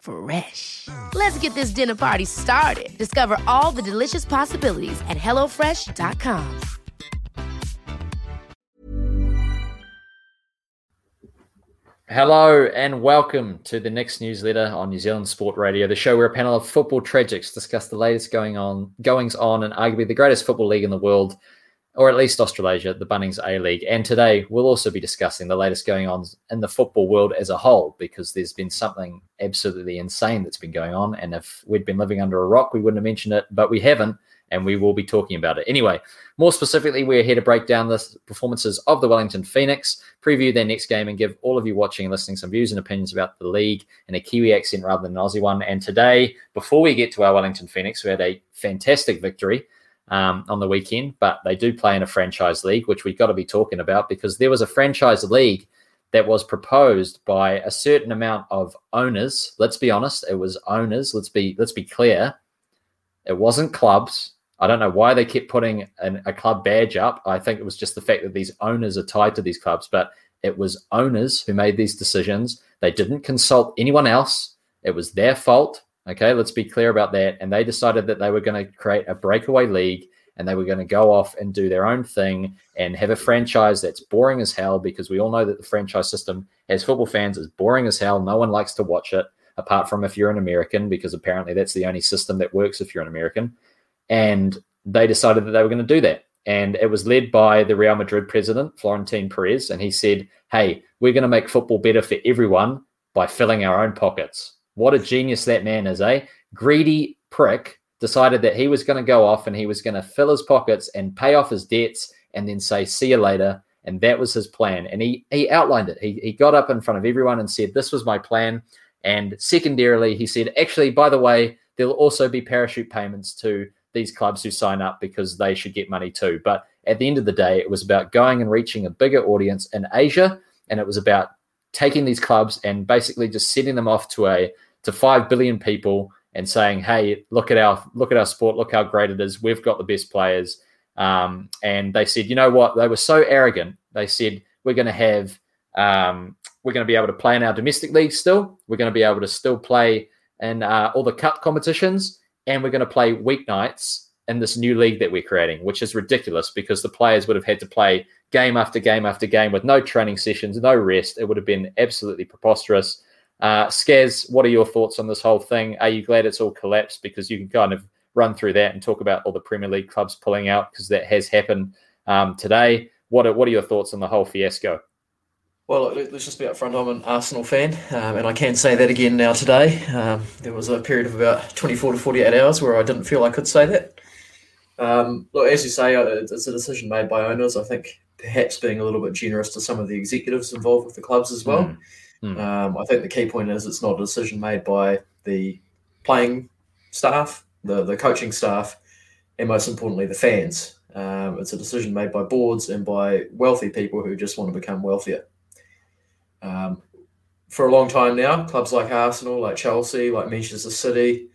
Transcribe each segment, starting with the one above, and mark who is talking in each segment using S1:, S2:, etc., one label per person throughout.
S1: Fresh. Let's get this dinner party started. Discover all the delicious possibilities at hellofresh.com.
S2: Hello and welcome to the next newsletter on New Zealand Sport Radio, the show where a panel of football tragics discuss the latest going on, goings on, and arguably the greatest football league in the world, or at least Australasia, the Bunnings A League. And today we'll also be discussing the latest going on in the football world as a whole, because there's been something absolutely insane that's been going on. And if we'd been living under a rock, we wouldn't have mentioned it, but we haven't and we will be talking about it. Anyway, more specifically, we're here to break down the performances of the Wellington Phoenix, preview their next game, and give all of you watching and listening some views and opinions about the league in a Kiwi accent rather than an Aussie one. And today, before we get to our Wellington Phoenix, we had a fantastic victory. Um, on the weekend, but they do play in a franchise league, which we've got to be talking about because there was a franchise league that was proposed by a certain amount of owners. Let's be honest, it was owners. Let's be let's be clear. It wasn't clubs. I don't know why they kept putting an, a club badge up. I think it was just the fact that these owners are tied to these clubs, but it was owners who made these decisions. They didn't consult anyone else. It was their fault. Okay, let's be clear about that. And they decided that they were going to create a breakaway league and they were going to go off and do their own thing and have a franchise that's boring as hell because we all know that the franchise system as football fans is boring as hell. No one likes to watch it apart from if you're an American because apparently that's the only system that works if you're an American. And they decided that they were going to do that. And it was led by the Real Madrid president, Florentino Perez. And he said, Hey, we're going to make football better for everyone by filling our own pockets. What a genius that man is, eh? Greedy prick decided that he was going to go off and he was going to fill his pockets and pay off his debts and then say, See you later. And that was his plan. And he, he outlined it. He, he got up in front of everyone and said, This was my plan. And secondarily, he said, Actually, by the way, there'll also be parachute payments to these clubs who sign up because they should get money too. But at the end of the day, it was about going and reaching a bigger audience in Asia, and it was about taking these clubs and basically just sending them off to a to five billion people and saying, "Hey, look at our look at our sport, look how great it is. We've got the best players." Um, and they said, "You know what? They were so arrogant. They said we're going to have." Um, we're going to be able to play in our domestic league still. We're going to be able to still play in uh, all the cup competitions and we're going to play weeknights in this new league that we're creating, which is ridiculous because the players would have had to play game after game after game with no training sessions, no rest. It would have been absolutely preposterous. Uh, Skaz, what are your thoughts on this whole thing? Are you glad it's all collapsed? Because you can kind of run through that and talk about all the Premier League clubs pulling out because that has happened um, today. What are, what are your thoughts on the whole fiasco?
S3: Well, let's just be upfront. I'm an Arsenal fan, um, and I can say that again now today. Um, there was a period of about 24 to 48 hours where I didn't feel I could say that. Um, look, as you say, it's a decision made by owners. I think perhaps being a little bit generous to some of the executives involved with the clubs as well. Mm. Mm. I think the key point is it's not a decision made by the playing staff, the, the coaching staff, and most importantly, the fans. Um, it's a decision made by boards and by wealthy people who just want to become wealthier. Um, for a long time now, clubs like Arsenal, like Chelsea, like Manchester City,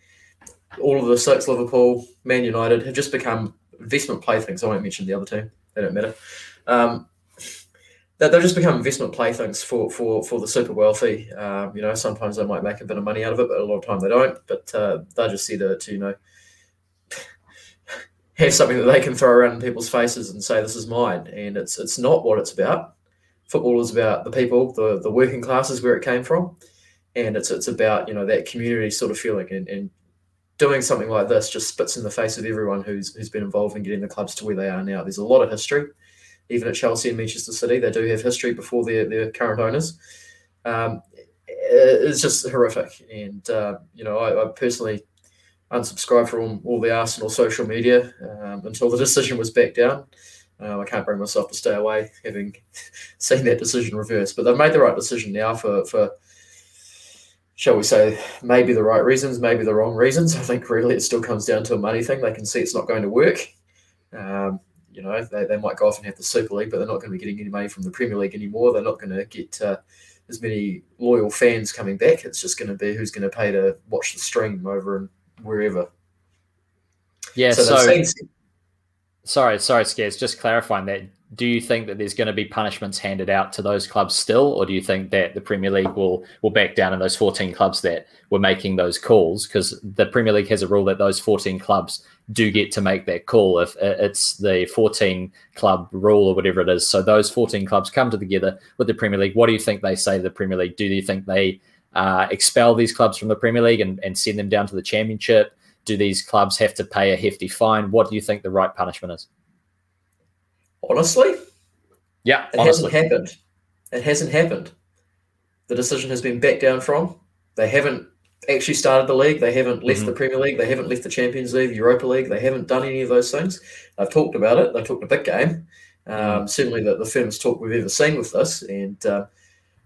S3: all of the six, Liverpool, Man United, have just become investment playthings. I won't mention the other two; they don't matter. Um, that they'll just become investment playthings for for for the super wealthy. Um, you know, sometimes they might make a bit of money out of it, but a lot of time they don't. But uh, they're just see to, to you know have something that they can throw around in people's faces and say this is mine, and it's it's not what it's about. Football is about the people, the the working classes where it came from, and it's it's about you know that community sort of feeling and, and doing something like this just spits in the face of everyone who's who's been involved in getting the clubs to where they are now. There's a lot of history even at Chelsea and Manchester City. They do have history before their, their current owners. Um, it's just horrific. And, uh, you know, I, I, personally unsubscribed from all the Arsenal social media um, until the decision was back down. Um, I can't bring myself to stay away having seen that decision reversed. But they've made the right decision now for, for shall we say, maybe the right reasons, maybe the wrong reasons. I think really it still comes down to a money thing. They can see it's not going to work. Um, you know, they, they might go off and have the Super League, but they're not going to be getting any money from the Premier League anymore. They're not going to get uh, as many loyal fans coming back. It's just going to be who's going to pay to watch the stream over and wherever.
S2: Yeah. So, so sorry, sorry, Scares. Just clarifying that. Do you think that there's going to be punishments handed out to those clubs still, or do you think that the Premier League will will back down on those 14 clubs that were making those calls? Because the Premier League has a rule that those 14 clubs do get to make that call if it's the 14 club rule or whatever it is. So those 14 clubs come together with the Premier League. What do you think they say to the Premier League? Do you think they uh, expel these clubs from the Premier League and, and send them down to the Championship? Do these clubs have to pay a hefty fine? What do you think the right punishment is?
S3: Honestly,
S2: yeah,
S3: it honestly. hasn't happened. It hasn't happened. The decision has been backed down from. They haven't actually started the league. They haven't left mm-hmm. the Premier League. They haven't left the Champions League, Europa League. They haven't done any of those things. They've talked about it. They've talked a big game. Um, mm-hmm. Certainly, the, the firmest talk we've ever seen with this. And uh,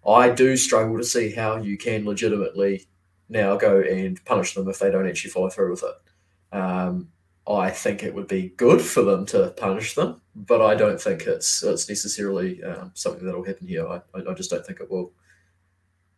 S3: I do struggle to see how you can legitimately now go and punish them if they don't actually follow through with it. Um, I think it would be good for them to punish them, but I don't think it's it's necessarily um, something that will happen here. I, I just don't think it will.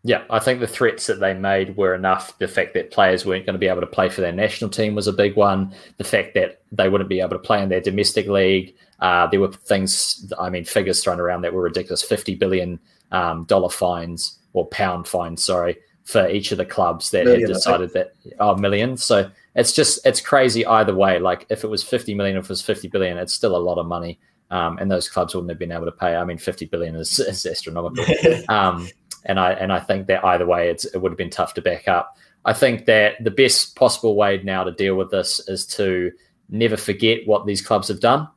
S2: Yeah, I think the threats that they made were enough. The fact that players weren't going to be able to play for their national team was a big one. The fact that they wouldn't be able to play in their domestic league. Uh, there were things, I mean, figures thrown around that were ridiculous $50 billion um, fines or pound fines, sorry, for each of the clubs that million, had decided that, oh, millions. So it's just, it's crazy either way. Like if it was 50 million, if it was 50 billion, it's still a lot of money. Um, and those clubs wouldn't have been able to pay. I mean, 50 billion is, is astronomical. um, and I and I think that either way, it would have been tough to back up. I think that the best possible way now to deal with this is to never forget what these clubs have done.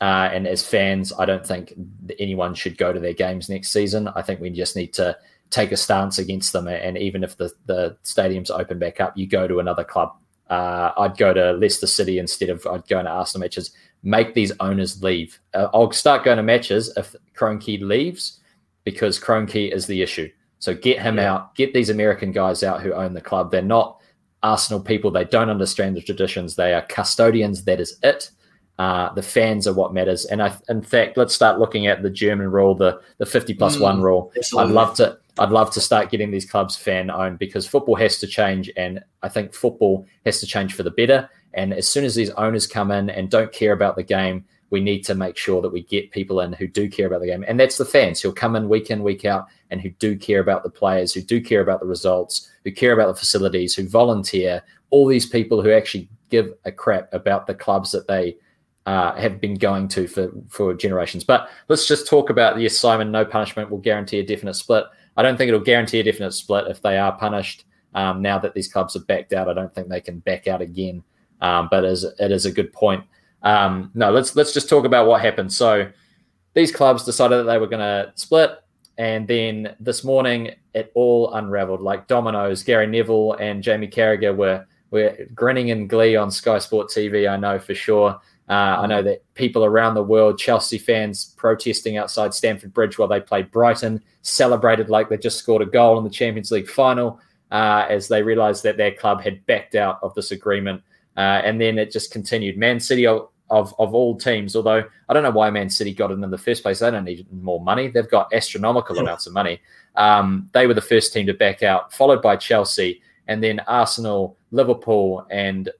S2: Uh, and as fans, I don't think anyone should go to their games next season. I think we just need to take a stance against them. And even if the, the stadiums open back up, you go to another club. Uh, I'd go to Leicester City instead of I'd go to Arsenal matches. Make these owners leave. Uh, I'll start going to matches if Kroenke leaves because Kroenke is the issue. So get him yeah. out, get these American guys out who own the club. They're not Arsenal people. They don't understand the traditions. They are custodians. That is it. Uh, the fans are what matters. And I, in fact, let's start looking at the German rule, the the fifty plus mm, one rule. Absolutely. I'd love to. I'd love to start getting these clubs fan owned because football has to change, and I think football has to change for the better. And as soon as these owners come in and don't care about the game, we need to make sure that we get people in who do care about the game. And that's the fans who'll come in week in, week out, and who do care about the players, who do care about the results, who care about the facilities, who volunteer, all these people who actually give a crap about the clubs that they uh, have been going to for, for generations. But let's just talk about the assignment. No punishment will guarantee a definite split. I don't think it'll guarantee a definite split if they are punished. Um, now that these clubs have backed out, I don't think they can back out again. Um, but as, it is a good point. Um, no, let's let's just talk about what happened. So these clubs decided that they were going to split, and then this morning it all unraveled like dominoes. Gary Neville and Jamie Carragher were were grinning in glee on Sky Sport TV. I know for sure. Uh, I know that people around the world, Chelsea fans protesting outside Stamford Bridge while they played Brighton, celebrated like they just scored a goal in the Champions League final uh, as they realised that their club had backed out of this agreement. Uh, and then it just continued. Man City of of all teams. Although I don't know why Man City got it in the first place. They don't need more money. They've got astronomical amounts of money. Um, they were the first team to back out, followed by Chelsea, and then Arsenal, Liverpool, and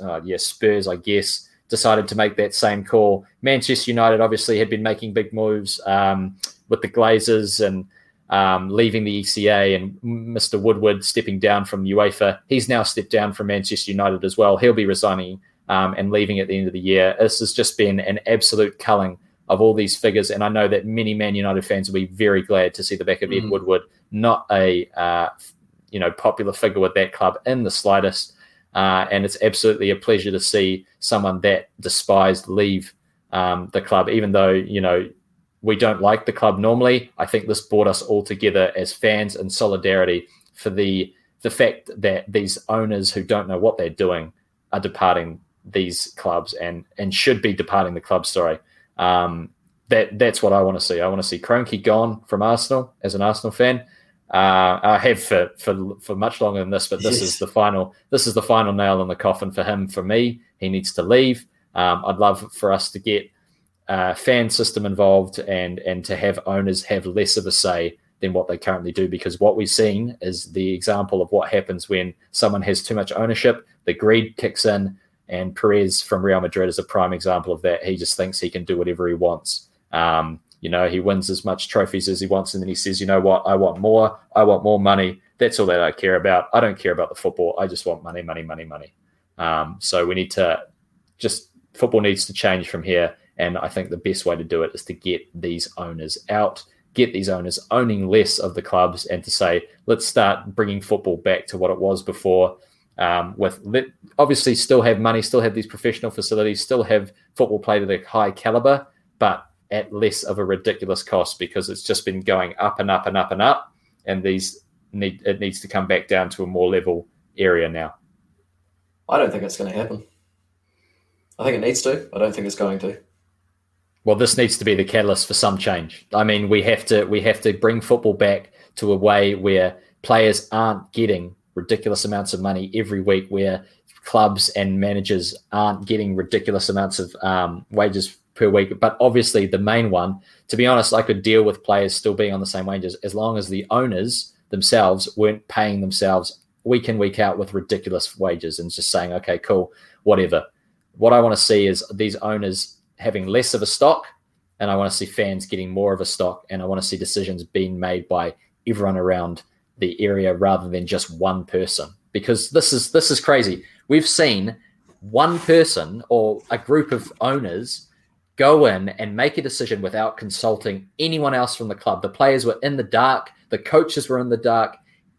S2: uh, yeah, Spurs, I guess, decided to make that same call. Manchester United obviously had been making big moves. Um, with the Glazers and um, leaving the ECA and Mr. Woodward stepping down from UEFA. He's now stepped down from Manchester United as well. He'll be resigning um, and leaving at the end of the year. This has just been an absolute culling of all these figures, and I know that many Man United fans will be very glad to see the back of mm. Ed Woodward, not a uh, you know popular figure with that club in the slightest. Uh, and it's absolutely a pleasure to see someone that despised leave um, the club, even though you know we don't like the club normally. I think this brought us all together as fans in solidarity for the the fact that these owners who don't know what they're doing are departing these clubs and and should be departing the club. Sorry, um, that that's what I want to see. I want to see Kroenke gone from Arsenal as an Arsenal fan. Uh, I have for, for for much longer than this, but this yes. is the final. This is the final nail in the coffin for him. For me, he needs to leave. Um, I'd love for us to get uh, fan system involved and and to have owners have less of a say than what they currently do because what we've seen is the example of what happens when someone has too much ownership the greed kicks in and Perez from Real Madrid is a prime example of that he just thinks he can do whatever he wants um, you know he wins as much trophies as he wants and then he says you know what? I want more. I want more money. That's all that I care about. I don't care about the football. I just want money money money money. Um, so we need to just football needs to change from here. And I think the best way to do it is to get these owners out, get these owners owning less of the clubs, and to say, let's start bringing football back to what it was before. Um, with obviously still have money, still have these professional facilities, still have football played at a high caliber, but at less of a ridiculous cost because it's just been going up and up and up and up, and these need it needs to come back down to a more level area now.
S3: I don't think it's going to happen. I think it needs to. I don't think it's going to
S2: well, this needs to be the catalyst for some change. I mean, we have to we have to bring football back to a way where players aren't getting ridiculous amounts of money every week, where clubs and managers aren't getting ridiculous amounts of um, wages per week. But obviously, the main one, to be honest, I could deal with players still being on the same wages as long as the owners themselves weren't paying themselves week in week out with ridiculous wages and just saying, okay, cool, whatever. What I want to see is these owners having less of a stock, and I want to see fans getting more of a stock, and I want to see decisions being made by everyone around the area rather than just one person. Because this is this is crazy. We've seen one person or a group of owners go in and make a decision without consulting anyone else from the club. The players were in the dark, the coaches were in the dark,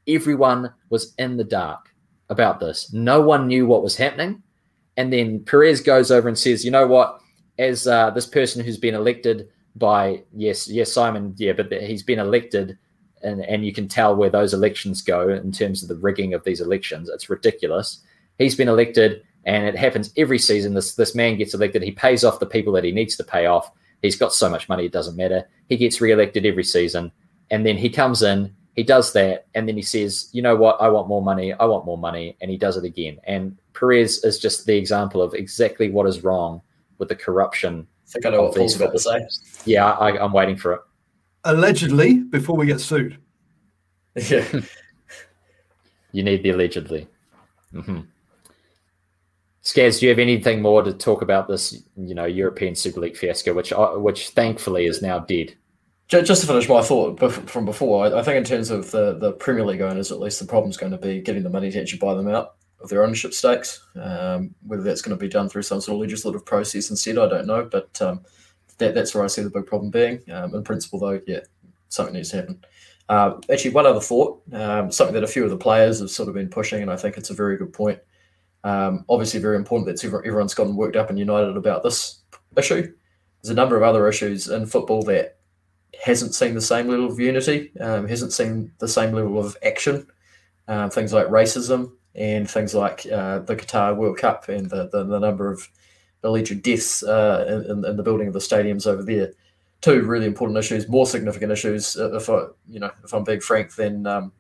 S2: everyone was in the dark about this. No one knew what was happening. And then Perez goes over and says, you know what? as uh, this person who's been elected by yes, yes, Simon, yeah, but he's been elected, and and you can tell where those elections go in terms of the rigging of these elections. It's ridiculous. He's been elected, and it happens every season. This this man gets elected. He pays off the people that he needs to pay off. He's got so much money, it doesn't matter. He gets re-elected every season, and then he comes in. He does that, and then he says, "You know what? I want more money. I want more money," and he does it again. And Perez is just the example of exactly what is wrong with the corruption.
S3: I think I know what Paul's about to say.
S2: Yeah, I, am waiting for it.
S4: Allegedly, before we get sued.
S3: Yeah.
S2: you need the allegedly. Mm-hmm. Skaz, do you have anything more to talk about this, you know, European Super League fiasco, which uh, which thankfully is now dead?
S3: Just to finish my thought from before, I think in terms of the, the Premier League owners, at least the problem's going to be getting the money to actually buy them out of their ownership stakes. Um, whether that's going to be done through some sort of legislative process instead, I don't know. But um, that, that's where I see the big problem being. Um, in principle, though, yeah, something needs to happen. Uh, actually, one other thought, um, something that a few of the players have sort of been pushing, and I think it's a very good point. Um, obviously, very important that everyone's gotten worked up and united about this issue. There's a number of other issues in football that hasn't seen the same level of unity, um, hasn't seen the same level of action. Uh, things like racism, and things like uh, the Qatar World Cup and the, the, the number of alleged deaths uh, in, in, the building of the stadiums over there. Two really important issues, more significant issues, uh, if I, you know, if I'm being frank, than um,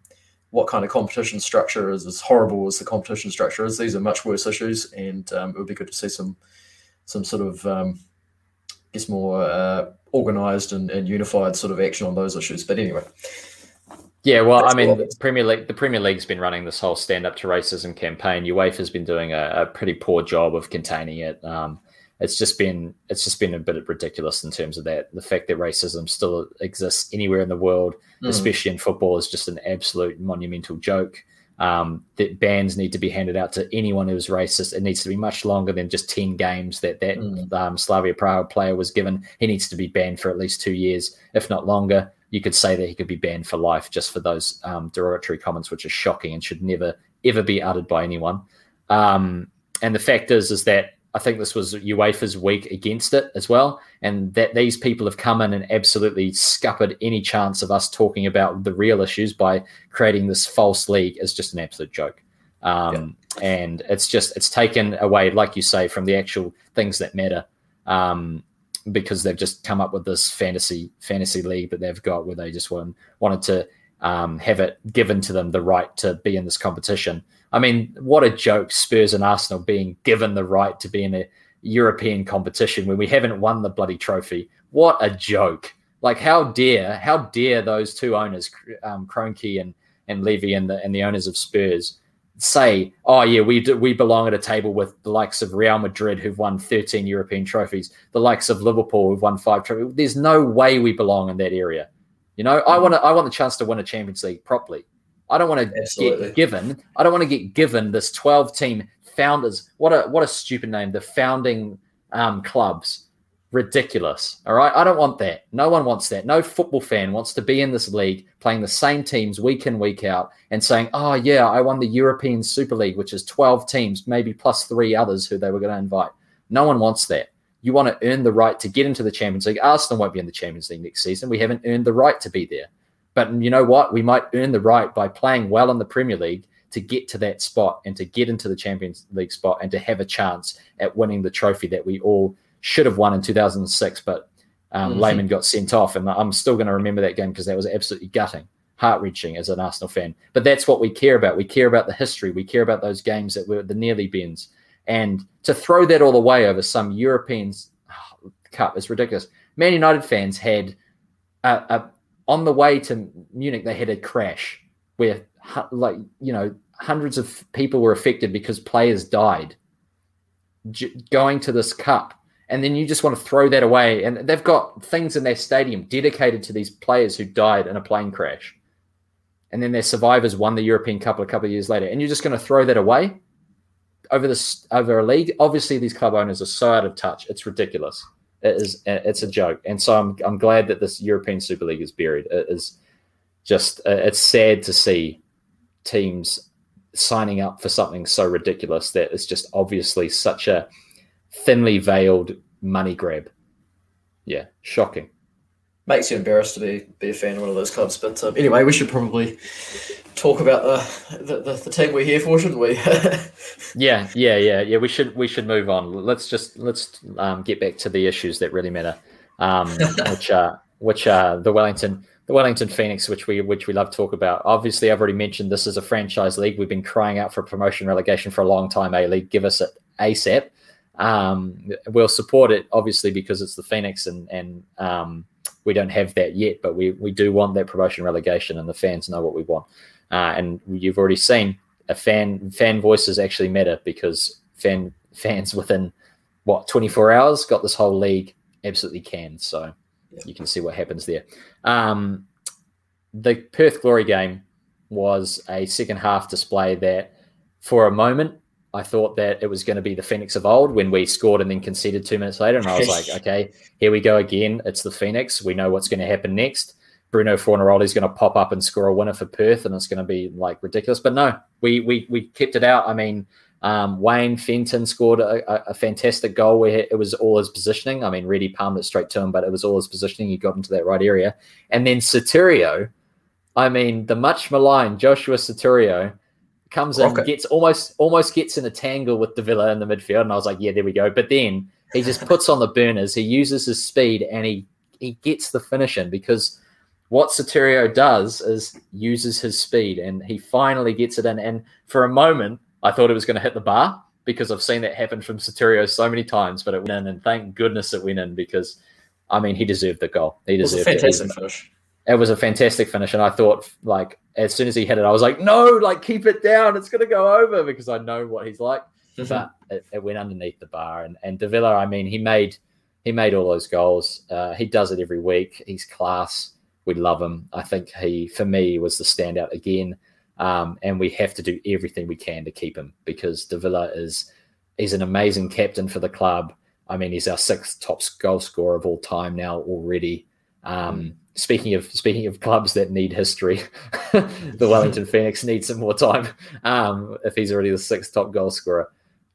S3: what kind of competition structure is as horrible as the competition structure is. These are much worse issues, and um, it would be good to see some, some sort of, um, I guess, more uh, organised and, and unified sort of action on those issues. But anyway,
S2: yeah, well, I mean, the Premier League, the Premier League's been running this whole stand up to racism campaign. UEFA has been doing a, a, pretty poor job of containing it. Um, it's just been it's just been a bit ridiculous in terms of that. The fact that racism still exists anywhere in the world, mm. especially in football, is just an absolute monumental joke. Um, that bans need to be handed out to anyone who's racist. It needs to be much longer than just ten games that that mm. um, Slavia Prague player was given. He needs to be banned for at least two years, if not longer. You could say that he could be banned for life just for those um, derogatory comments, which are shocking and should never ever be uttered by anyone. Um, and the fact is, is that I think this was UEFA's week against it as well, and that these people have come in and absolutely scuppered any chance of us talking about the real issues by creating this false league is just an absolute joke. Um, yeah. And it's just it's taken away, like you say, from the actual things that matter, um, because they've just come up with this fantasy fantasy league that they've got where they just want, wanted to um, have it given to them the right to be in this competition. I mean, what a joke! Spurs and Arsenal being given the right to be in a European competition when we haven't won the bloody trophy. What a joke! Like, how dare, how dare those two owners, um, Kroenke and and Levy, and the and the owners of Spurs, say, "Oh yeah, we do, we belong at a table with the likes of Real Madrid, who've won 13 European trophies, the likes of Liverpool, who've won five trophies." There's no way we belong in that area. You know, I want to, I want the chance to win a Champions League properly. I don't want to get given. I don't want to get given this 12 team founders. What a what a stupid name. The founding um, clubs. Ridiculous. All right. I don't want that. No one wants that. No football fan wants to be in this league playing the same teams week in, week out and saying, oh, yeah, I won the European Super League, which is 12 teams, maybe plus three others who they were going to invite. No one wants that. You want to earn the right to get into the Champions League. Arsenal won't be in the Champions League next season. We haven't earned the right to be there. But you know what? We might earn the right by playing well in the Premier League to get to that spot and to get into the Champions League spot and to have a chance at winning the trophy that we all should have won in 2006. But um, mm-hmm. Lehmann got sent off, and I'm still going to remember that game because that was absolutely gutting, heart wrenching as an Arsenal fan. But that's what we care about. We care about the history. We care about those games that were the nearly bends. And to throw that all away over some European oh, Cup is ridiculous. Man United fans had a, a, on the way to Munich, they had a crash where, like, you know, hundreds of people were affected because players died J- going to this cup. And then you just want to throw that away. And they've got things in their stadium dedicated to these players who died in a plane crash. And then their survivors won the European Cup a couple of years later. And you're just going to throw that away over this over a league. Obviously, these club owners are so out of touch. It's ridiculous. It is it's a joke, and so I'm I'm glad that this European Super League is buried. It is just uh, it's sad to see teams signing up for something so ridiculous that it's just obviously such a thinly veiled money grab. Yeah, shocking
S3: makes you embarrassed to be be a fan of one of those clubs. But um, anyway, we should probably talk about the the, the, the team we're here for, shouldn't we?
S2: yeah, yeah, yeah, yeah. We should we should move on. Let's just let's um, get back to the issues that really matter, um, which are which are the Wellington the Wellington Phoenix, which we which we love to talk about. Obviously, I've already mentioned this is a franchise league. We've been crying out for promotion relegation for a long time. A league, give us it ASAP. Um, we'll support it obviously because it's the Phoenix and and um, we don't have that yet, but we we do want that promotion relegation, and the fans know what we want. Uh, and you've already seen a fan fan voices actually matter because fan fans within what 24 hours got this whole league absolutely canned. So yeah. you can see what happens there. Um, the Perth Glory game was a second half display that, for a moment, I thought that it was going to be the Phoenix of old when we scored and then conceded two minutes later. And I was like, okay, here we go again. It's the Phoenix. We know what's going to happen next. Bruno Fornaroli is going to pop up and score a winner for Perth, and it's going to be like ridiculous. But no, we we we kept it out. I mean, um, Wayne Fenton scored a, a, fantastic goal where it was all his positioning. I mean, Reddy palmed it straight to him, but it was all his positioning. He got into that right area. And then Sotirio, I mean, the much maligned Jaushua Sotirio comes in, gets almost almost gets in a tangle with Davila in the midfield, and I was like, yeah, there we go. But then he just puts on the burners. He uses his speed, and he he gets the finish in because what Sotirio does is uses his speed, and he finally gets it in. And for a moment, I thought it was going to hit the bar because I've seen that happen from Sotirio so many times, but it went in, and thank goodness it went in because. I mean, he deserved the goal. He deserved
S3: it. Was a fantastic it. finish
S2: it was a fantastic finish. And I thought, like, as soon as he hit it, I was like, no, like, keep it down. It's going to go over because I know what he's like. mm-hmm. but it, it, went underneath the bar. And and Davila, I mean, he made he made all those goals. Uh, he does it every week. He's class. We love him. I think he, for me, was the standout again. Um, and we have to do everything we can to keep him because Davila is he's an amazing captain for the club. I mean, he's our sixth top goal scorer of all time now already. Um, speaking of speaking of clubs that need history, the Wellington Phoenix needs some more time um, if he's already the sixth top goal scorer.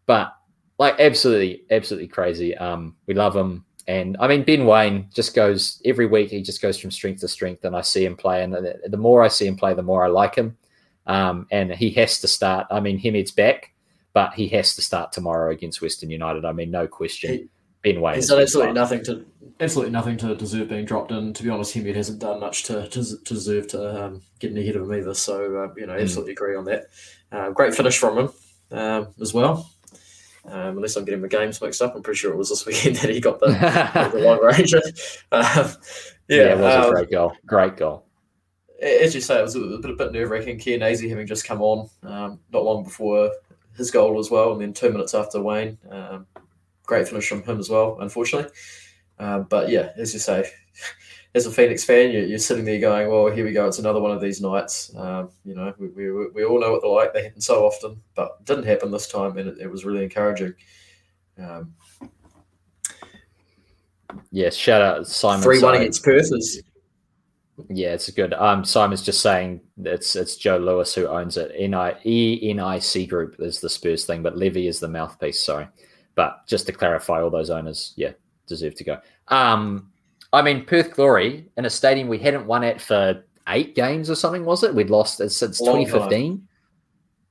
S2: But like absolutely, absolutely crazy. Um, we love him. And I mean, Ben Waine just goes every week. He just goes from strength to strength, and I see him play. And the, the more I see him play, the more I like him. Um, and he has to start. I mean, Hemed's back, but he has to start tomorrow against Western United. I mean, no question. He, ben Waine.
S3: He's done absolutely nothing to absolutely nothing to deserve being dropped in. To be honest, Hemed hasn't done much to, to, to deserve to um, getting ahead of him either. So uh, you know, hmm. absolutely mm. agree on that. Uh, great finish from him um, as well. Um, unless I'm getting the games mixed up, I'm pretty sure it was this weekend that he got the, the long range. Um,
S2: yeah, yeah, it was um, a great goal. Great goal.
S3: As you say, it was a bit, a bit nerve wracking. Chianese having just come on um, not long before his goal as well, and then two minutes after Wayne. Um, great finish from him as well, unfortunately. Uh, but yeah, as you say, as a Phoenix fan, you're, you're, sitting there going, "Well, here we go. It's another one of these nights." Um, you know, we, we, we all know what they're like. They happen so often, but it didn't happen this time, and it, it was really encouraging. Um,
S2: yes, shout out Simon.
S3: Three one against Perth is.
S2: Yeah, it's good. Um, Simon's just saying it's it's Joe Lewis who owns it. N I E N I C Group is the Spurs thing, but Levy is the mouthpiece. Sorry, but just to clarify, all those owners, yeah, deserve to go. Um, I mean, Perth Glory in a stadium we hadn't won at for eight games or something, was it? We'd lost it since 2015.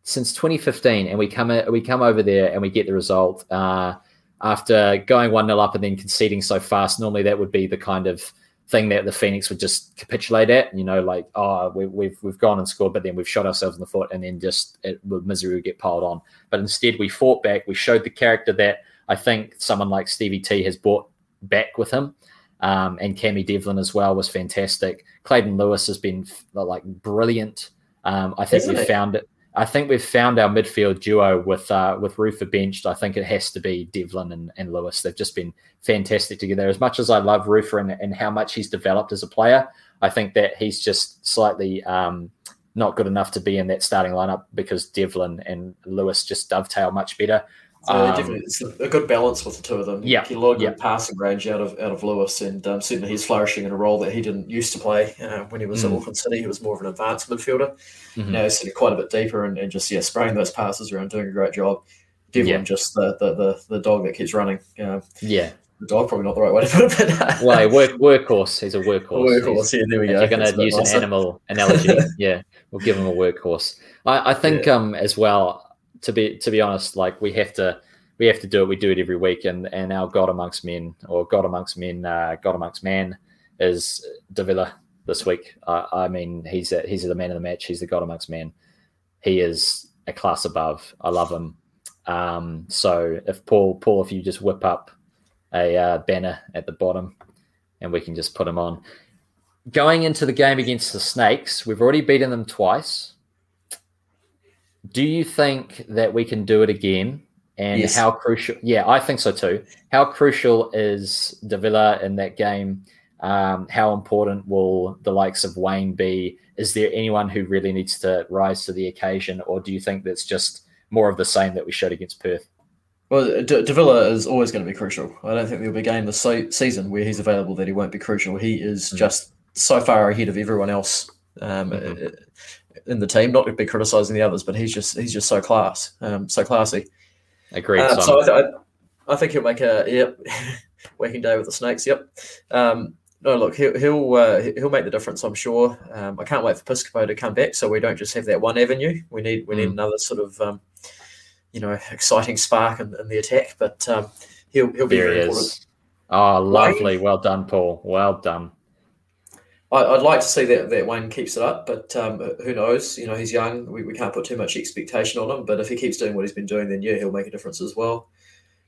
S2: Since 2015, and we come we come over there and we get the result uh, after going one 0 up and then conceding so fast. Normally, that would be the kind of thing that the Phoenix would just capitulate at. You know, like oh, we, we've we've gone and scored, but then we've shot ourselves in the foot, and then just it, misery would get piled on. But instead, we fought back. We showed the character that I think someone like Stevie T has brought back with him. Um, and Cammy Devlin as well was fantastic. Clayton Lewis has been like brilliant. Um, I think we've found it. I think we've found our midfield duo with uh, with Rufer benched. I think it has to be Devlin and, and Lewis. They've just been fantastic together. As much as I love Rufer and, and how much he's developed as a player, I think that he's just slightly um, not good enough to be in that starting lineup because Devlin and Lewis just dovetail much better.
S3: So um, it's a good balance with the two of them.
S2: Yeah,
S3: lot of good passing range out of out of Lewis, and um, certainly he's flourishing in a role that he didn't used to play uh, when he was mm. at Auckland City. He was more of an advanced midfielder. Mm-hmm. Now he's sitting quite a bit deeper and, and just yeah, spraying those passes around, doing a great job. Devlin yeah. just the, the, the the dog that keeps running.
S2: Uh, yeah,
S3: the dog probably not the right way to put it. But,
S2: well, work workhorse. He's a workhorse.
S3: A workhorse. yeah, there we
S2: if
S3: go.
S2: You're going to use an animal analogy. yeah, we'll give him a workhorse. I, I think yeah. um as well. To be to be honest, like we have to we have to do it. We do it every week, and and our God amongst men or God amongst men, uh, God amongst man is Davila this week. I mean, he's a, he's the man of the match. He's the God amongst men. He is a class above. I love him. Um, so if Paul, Paul, if you just whip up a uh, banner at the bottom, and we can just put him on. Going into the game against the Snakes, we've already beaten them twice. Do you think that we can do it again? and yes. how crucial. Yeah, I think so too. How crucial is Davila in that game? Um, how important will the likes of Wayne be? Is there anyone who really needs to rise to the occasion, or do you think that's just more of the same that we showed against Perth?
S3: Well, D- Davila is always going to be crucial. I don't think there'll be a game this so- season where he's available that he won't be crucial. He is mm-hmm. just so far ahead of everyone else um, mm-hmm. In the team. Not to be criticizing the others, but he's just he's just so class, um, so classy.
S2: Agreed. Uh, so
S3: I, th- I, think he'll make a yep working day with the snakes. Yep. Um, no, look, he'll he'll uh, he'll make the difference. I'm sure. Um, I can't wait for Piscopo to come back, so we don't just have that one avenue. We need we need mm. another sort of um, you know exciting spark in, in the attack. But um, he'll he'll be
S2: there very important. Oh, lovely! Well done, Paul. Well done.
S3: I, would like to see that, that Waine keeps it up, but um, who knows? You know, he's young. We, we can't put too much expectation on him. But if he keeps doing what he's been doing, then yeah, he'll make a difference as well.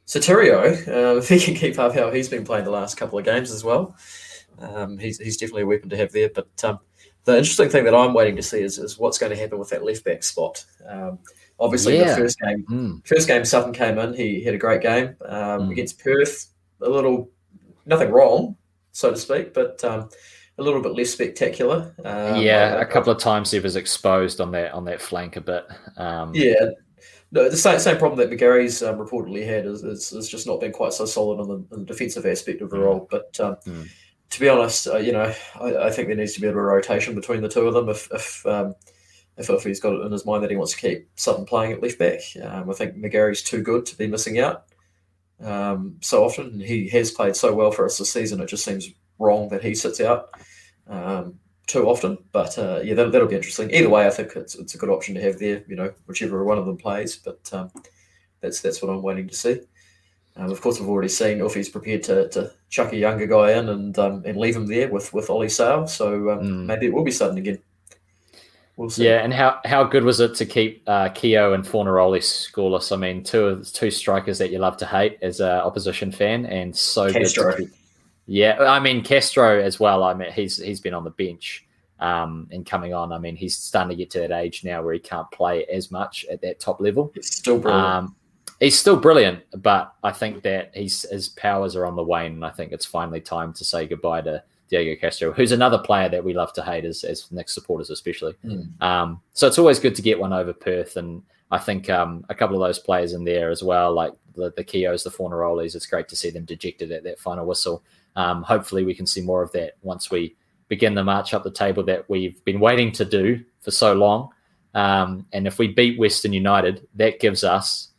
S3: Sotirio, um, if he can keep up how he's been playing the last couple of games as well, um, he's, he's definitely a weapon to have there. But um, the interesting thing that I'm waiting to see is, is what's going to happen with that left back spot. Um, Obviously,
S2: Yeah.
S3: the first game,
S2: Mm.
S3: first game Sutton came in. He had a great game um,
S2: Mm.
S3: against Perth. A little, nothing wrong, so to speak, but um, a little bit less spectacular. Um,
S2: yeah,
S3: I-
S2: a couple of times he was exposed on that on that flank a bit. Um,
S3: Yeah, no, the same same problem that McGarry's um, reportedly had is, is, is just not been quite so solid on the, on the defensive aspect of the
S2: Mm.
S3: role. But um,
S2: Mm.
S3: to be honest, uh, you know, I, I think there needs to be a bit of a rotation between the two of them. If if, um, if if he's got it in his mind that he wants to keep Sutton playing at left back, um, I think McGarry's too good to be missing out um, so often. He has played so well for us this season. It just seems wrong that he sits out. Um, too often. But uh, yeah, that, that'll be interesting. Either way, I think it's, it's a good option to have there. You know, whichever one of them plays. But um, that's that's what I'm waiting to see. Um, of course, we've already seen if he's prepared to, to chuck a younger guy in and um, and leave him there with with Ollie Sale. So um,
S2: Mm.
S3: maybe it will be Sutton again. We'll see.
S2: Yeah, and how, how good was it to keep uh, Keogh and Fornaroli scoreless? I mean, two of two strikers that you love to hate as an opposition fan, and so
S3: Castro.
S2: good. To keep, yeah, I mean Castro as well. I mean, he's he's been on the bench um, and coming on. I mean, he's starting to get to that age now where he can't play as much at that top level.
S3: It's still brilliant.
S2: Um, he's still brilliant, but I think that he's his powers are on the wane, and I think it's finally time to say goodbye to Diego Castro, who's another player that we love to hate as as Nix supporters, especially.
S3: Mm.
S2: Um, so it's always good to get one over Perth, and I think um, a couple of those players in there as well, like the the Keoghs, the Fornarolis. It's great to see them dejected at that final whistle. Um, hopefully, we can see more of that once we begin the march up the table that we've been waiting to do for so long. Um, and if we beat Western United, that gives us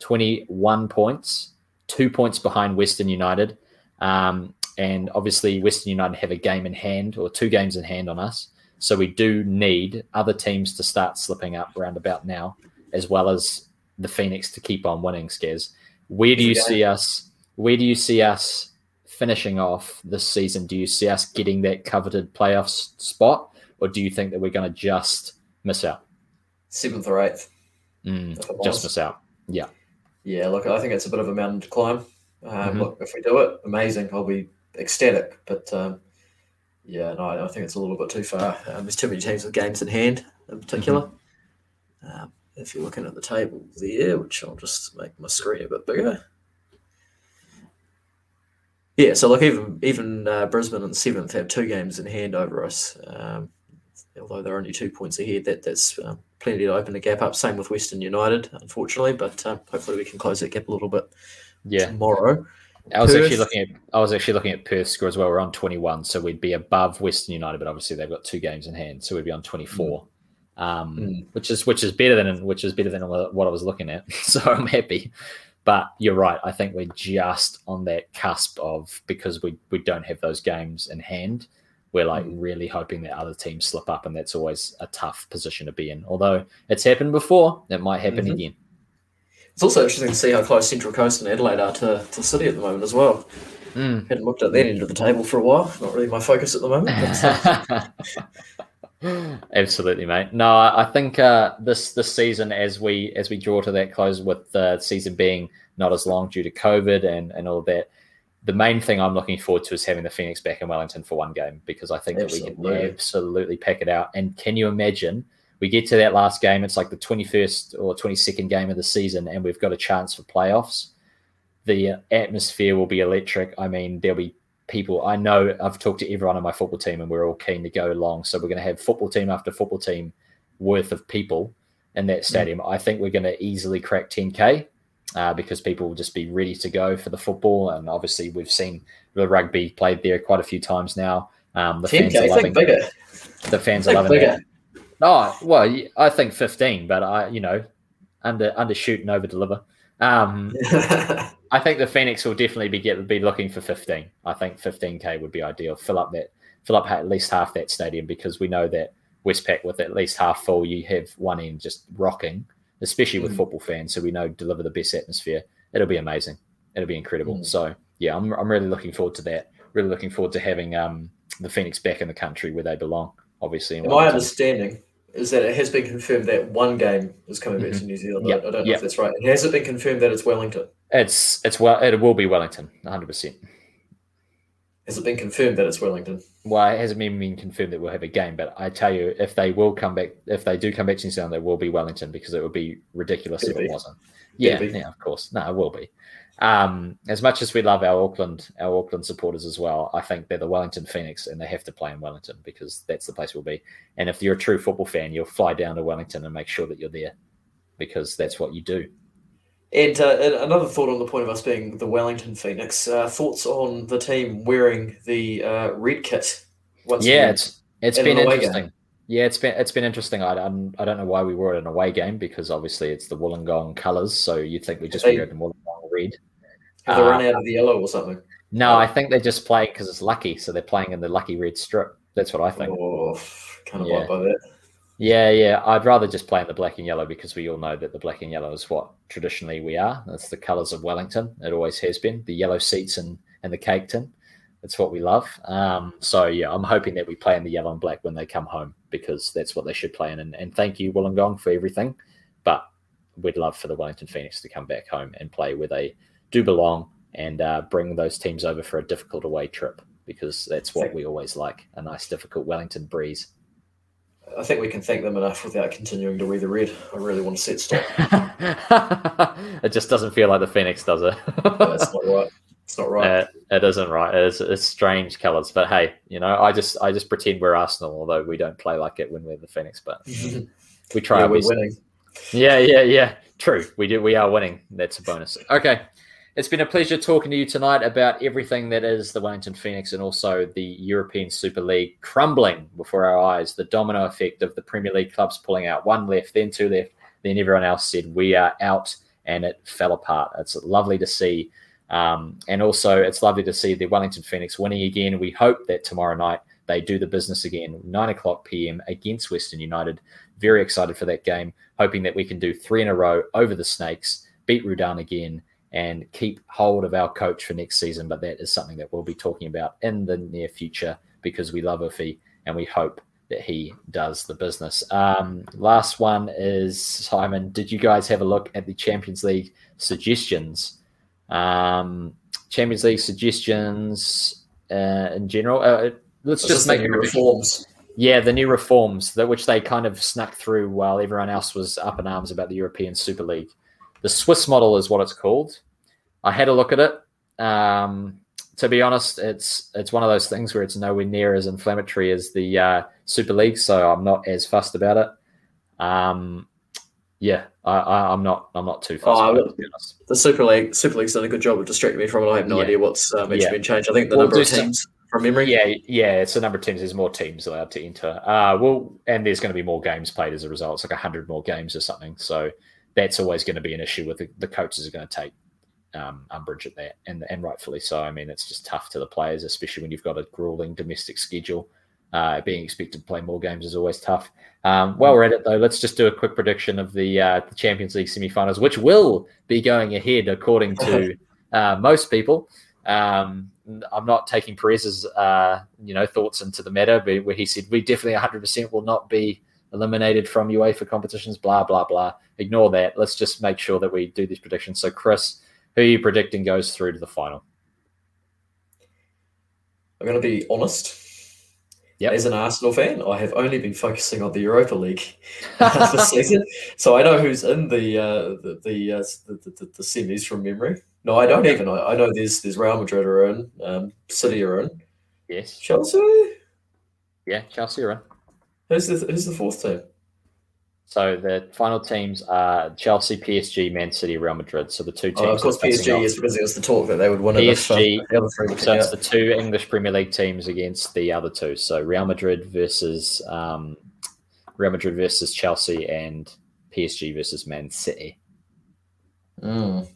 S2: 21 points, two points behind Western United. Um, and obviously, Western United have a game in hand or two games in hand on us. So we do need other teams to start slipping up around about now, as well as the Phoenix to keep on winning. Scares. Where do you see us? Where do you see us finishing off this season? Do you see us getting that coveted playoff spot, or do you think that we're going to just miss out?
S3: Seventh or eighth.
S2: Mm, just miss out. Yeah.
S3: Yeah, look, I think it's a bit of a mountain to climb. Um,
S2: Mhm.
S3: Look, if we do it, amazing. I'll be ecstatic. But um, yeah, no, I think it's a little bit too far. Um, there's too many teams with games in hand, in particular. Um, if you're looking at the table there, which I'll just make my screen a bit bigger. Yeah, so look, even even uh, Brisbane in seventh have two games in hand over us. Um, although they're only two points ahead, that that's um, plenty to open the gap up. Same with Western United, unfortunately, but um, hopefully we can close that gap a little bit
S2: Yeah.
S3: tomorrow.
S2: I was actually looking at I was actually looking at Perth score as well. We're on 21, so we'd be above Western United, but obviously they've got two games in hand, so we'd be on 24, um,
S3: Mm.
S2: which is which is better than which is better than what I was looking at. So I'm happy. But you're right. I think we're just on that cusp of because we we don't have those games in hand. We're like
S3: Mm.
S2: really hoping that other teams slip up, and that's always a tough position to be in. Although it's happened before, it might happen
S3: Mhm.
S2: again.
S3: It's also interesting to see how close Central Coast and Adelaide are to, to City at the moment as well.
S2: Mm.
S3: Hadn't looked at that end of the table for a while. Not really my focus at the moment. But, uh,
S2: Absolutely, mate. No, I think uh, this this season, as we as we draw to that close, with the season being not as long due to COVID and and all that, the main thing I'm looking forward to is having the Phoenix back in Wellington for one game because I think that we can absolutely pack it out. And can you imagine? We get to that last game; it's like the 21st or 22nd game of the season, and we've got a chance for playoffs. The atmosphere will be electric. I mean, there'll be people I know I've talked to everyone on my football team and we're all keen to go along. So we're going to have football team after football team worth of people in that stadium. I think we're going to easily crack 10k uh, because people will just be ready to go for the football. And obviously we've seen the rugby played there quite a few times now. Um, the fans are loving
S3: think bigger.
S2: the fans are loving
S3: bigger.
S2: that. Oh well, I think 15, but I you know under undershoot and over deliver. Um, I think the Phoenix will definitely be get be looking for 15. I think 15k would be ideal. Fill up that fill up at least half that stadium because we know that Westpac with at least half full, you have one end just rocking, especially with
S3: Mm.
S2: football fans. So we know deliver the best atmosphere. It'll be amazing. It'll be incredible.
S3: Mm.
S2: So yeah, I'm I'm really looking forward to that. Really looking forward to having um the Phoenix back in the country where they belong. Obviously,
S3: My understanding is that it has been confirmed that one game is coming back to New Zealand. I-
S2: Yep,
S3: I don't know
S2: Mm-hmm. yep.
S3: if that's right. And has it been confirmed that it's Wellington?
S2: It's it's well it will be Wellington, 100. percent
S3: Has it been confirmed that it's Wellington?
S2: Well, it hasn't even been confirmed that we'll have a game, but I tell you, if they will come back, if they do come back to New Zealand, they will be Wellington because it would be ridiculous
S3: It'll
S2: if it wasn't. Yeah,
S3: be.
S2: yeah, of course. No, it will be. Um, as much as we love our Auckland, our Auckland supporters as well, I think they're the Wellington Phoenix, and they have to play in Wellington because that's the place we'll be. And if you're a true football fan, you'll fly down to Wellington and make sure that you're there because that's what you do.
S3: And, uh, and another thought on the point of us being the Wellington Phoenix. Uh, thoughts on the team wearing the uh, red kit?
S2: Yeah, it's it's
S3: in
S2: been
S3: away game.
S2: interesting. Yeah, it's been it's been interesting. I, I'm, I don't know why we wore it in an away game because obviously it's the Wollongong colours, so you'd think we just
S3: They-
S2: wear the Wollongong red.
S3: Have they
S2: uh,
S3: run out of the yellow or something?
S2: No, I think they're just playing because it's lucky, so they're playing in the lucky red strip. That's what I think.
S3: Oh, kind of
S2: Yeah.
S3: by that.
S2: Yeah, yeah. I'd rather just play in the black and yellow because we all know that the black and yellow is what traditionally we are. That's the colours of Wellington. It always has been. The yellow seats and, and the cake tin. That's what we love. Um, so yeah, I'm hoping that we play in the yellow and black when they come home because that's what they should play in. And, and thank you, Wollongong, for everything. We'd love for the Wellington Phoenix to come back home and play where they do belong and uh, bring those teams over for a difficult away trip because that's what we always like a nice, difficult Wellington breeze.
S3: I think we can thank them enough without continuing to wear the red. I really want to set stop.
S2: it just doesn't feel like the Phoenix does it.
S3: That's not right. It's not right.
S2: Uh, it isn't right. It's, it's strange colours, but hey, you know, I just I just pretend we're Arsenal, although we don't play like it when we're the Phoenix. But we try.
S3: yeah,
S2: our
S3: we're winning.
S2: Yeah, yeah, yeah. True. We do. We are winning. That's a bonus. Okay. It's been a pleasure talking to you tonight about everything that is the Wellington Phoenix and also the European Super League crumbling before our eyes. The domino effect of the Premier League clubs pulling out one left, then two left, then everyone else said, We are out, and it fell apart. It's lovely to see. Um, and also, it's lovely to see the Wellington Phoenix winning again. We hope that tomorrow night they do the business again, 9 o'clock p.m. against Western United. Very excited for that game, hoping that we can do three in a row over the Snakes, beat Rudan again, and keep hold of our coach for next season. But that is something that we'll be talking about in the near future because we love Ufi and we hope that he does the business. Um, last one is Simon. Did you guys have a look at the Champions League suggestions? Um, Champions League suggestions uh, in general. Uh, let's just make
S3: reforms.
S2: Yeah, the new reforms that which they kind of snuck through while everyone else was up in arms about the European Super League. The Swiss model is what it's called. I had a look at it. Um, to be honest, it's it's one of those things where it's nowhere near as inflammatory as the uh, Super League, so I'm not as fussed about it. Um, yeah, I, I, I'm not I'm not too fussed
S3: Oh,
S2: about it, to be honest.
S3: The Super League, Super League's done a good job of distracting me from it. I have no
S2: Yeah.
S3: idea what's um, actually
S2: Yeah.
S3: been changed. I think the
S2: We'll
S3: number of
S2: some-
S3: teams from memory.
S2: Yeah, yeah, it's a number of teams. There's more teams allowed to enter. Uh, well, and there's going to be more games played as a result. It's like hundred more games or something. So that's always going to be an issue with the, the coaches are going to take um, umbrage at that, and and rightfully so. I mean, it's just tough to the players, especially when you've got a grueling domestic schedule. Uh, being expected to play more games is always tough. Um, while we're at it, though, let's just do a quick prediction of the, uh, the Champions League semi-finals, which will be going ahead according to uh, most people. Um, I'm not taking Perez's uh, you know thoughts into the matter, but where he said we definitely 100 percent will not be eliminated from UEFA competitions. Blah blah blah. Ignore that. Let's just make sure that we do these predictions. So, Chris, who are you predicting goes through to the final?
S3: I'm going to be honest.
S2: Yep.
S3: As an Arsenal fan, I have only been focusing on the Europa League this season, so I know who's in the uh, the the, uh, the, the the semis from memory. No, I don't even. I, I know there's there's Real Madrid are in, um, City are in,
S2: Yes.
S3: Chelsea.
S2: Yeah, Chelsea are in.
S3: Who's the who's the fourth team?
S2: So the final teams are Chelsea, PSG, Man City, Real Madrid. So the two teams.
S3: Oh, of course,
S2: that are facing
S3: PSG is because there was the talk that they would win it. um, the three
S2: So it's the two English Premier League teams against the other two. So Real Madrid versus um, Real Madrid versus Chelsea and PSG versus Man City.
S3: Mm.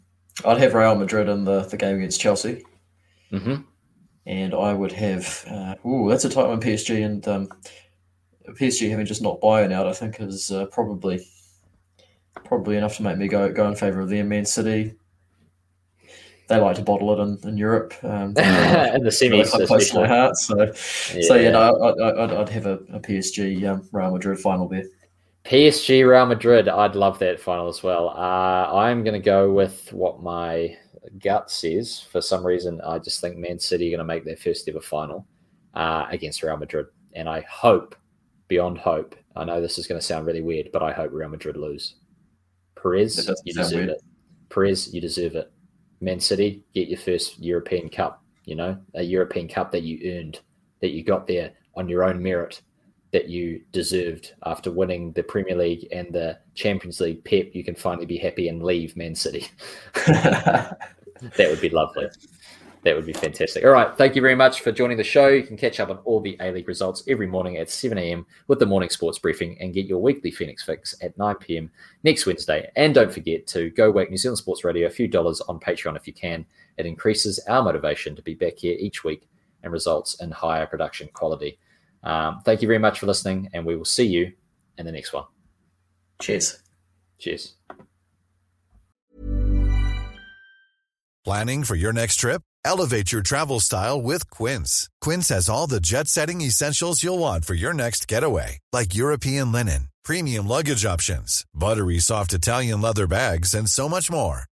S3: I'd have Real Madrid in the, the game against Chelsea,
S2: hmm
S3: and I would have. Uh, ooh, that's a tight one. PSG and um, PSG having just not Bayern out, I think, is uh, probably probably enough to make me go go in favour of them. Man City, they like to bottle it in, in Europe. Um,
S2: In the
S3: really
S2: semis,
S3: close to my heart. So, so yeah, no, I, I, I'd, I'd have a, a PSG um, Real Madrid final there.
S2: PSG Real Madrid. I'd love that final as well. Uh, I'm going to go with what my gut says. For some reason, I just think Man City are going to make their first ever final uh, against Real Madrid. And I hope, beyond hope, I know this is going to sound really weird, but I hope Real Madrid lose. Perez, you deserve weird. it. Perez, you deserve it. Man City, get your first European Cup, you know, a European Cup that you earned, that you got there on your own merit, that you deserved after winning the Premier League and the Champions League. Pep, you can finally be happy and leave Man City. that would be lovely. That would be fantastic. All right. Thank you very much for joining the show. You can catch up on all the A League results every morning at 7 a.m. with the morning sports briefing and get your weekly Phoenix fix at 9 p.m. next Wednesday. And don't forget to go wake New Zealand Sports Radio a few dollars on Patreon if you can. It increases our motivation to be back here each week and results in higher production quality. Um, thank you very much for listening, and we will see you in the next one.
S3: Cheers.
S2: Cheers.
S5: Planning for your next trip? Elevate your travel style with Quince. Quince has all the jet setting essentials you'll want for your next getaway, like European linen, premium luggage options, buttery soft Italian leather bags, and so much more.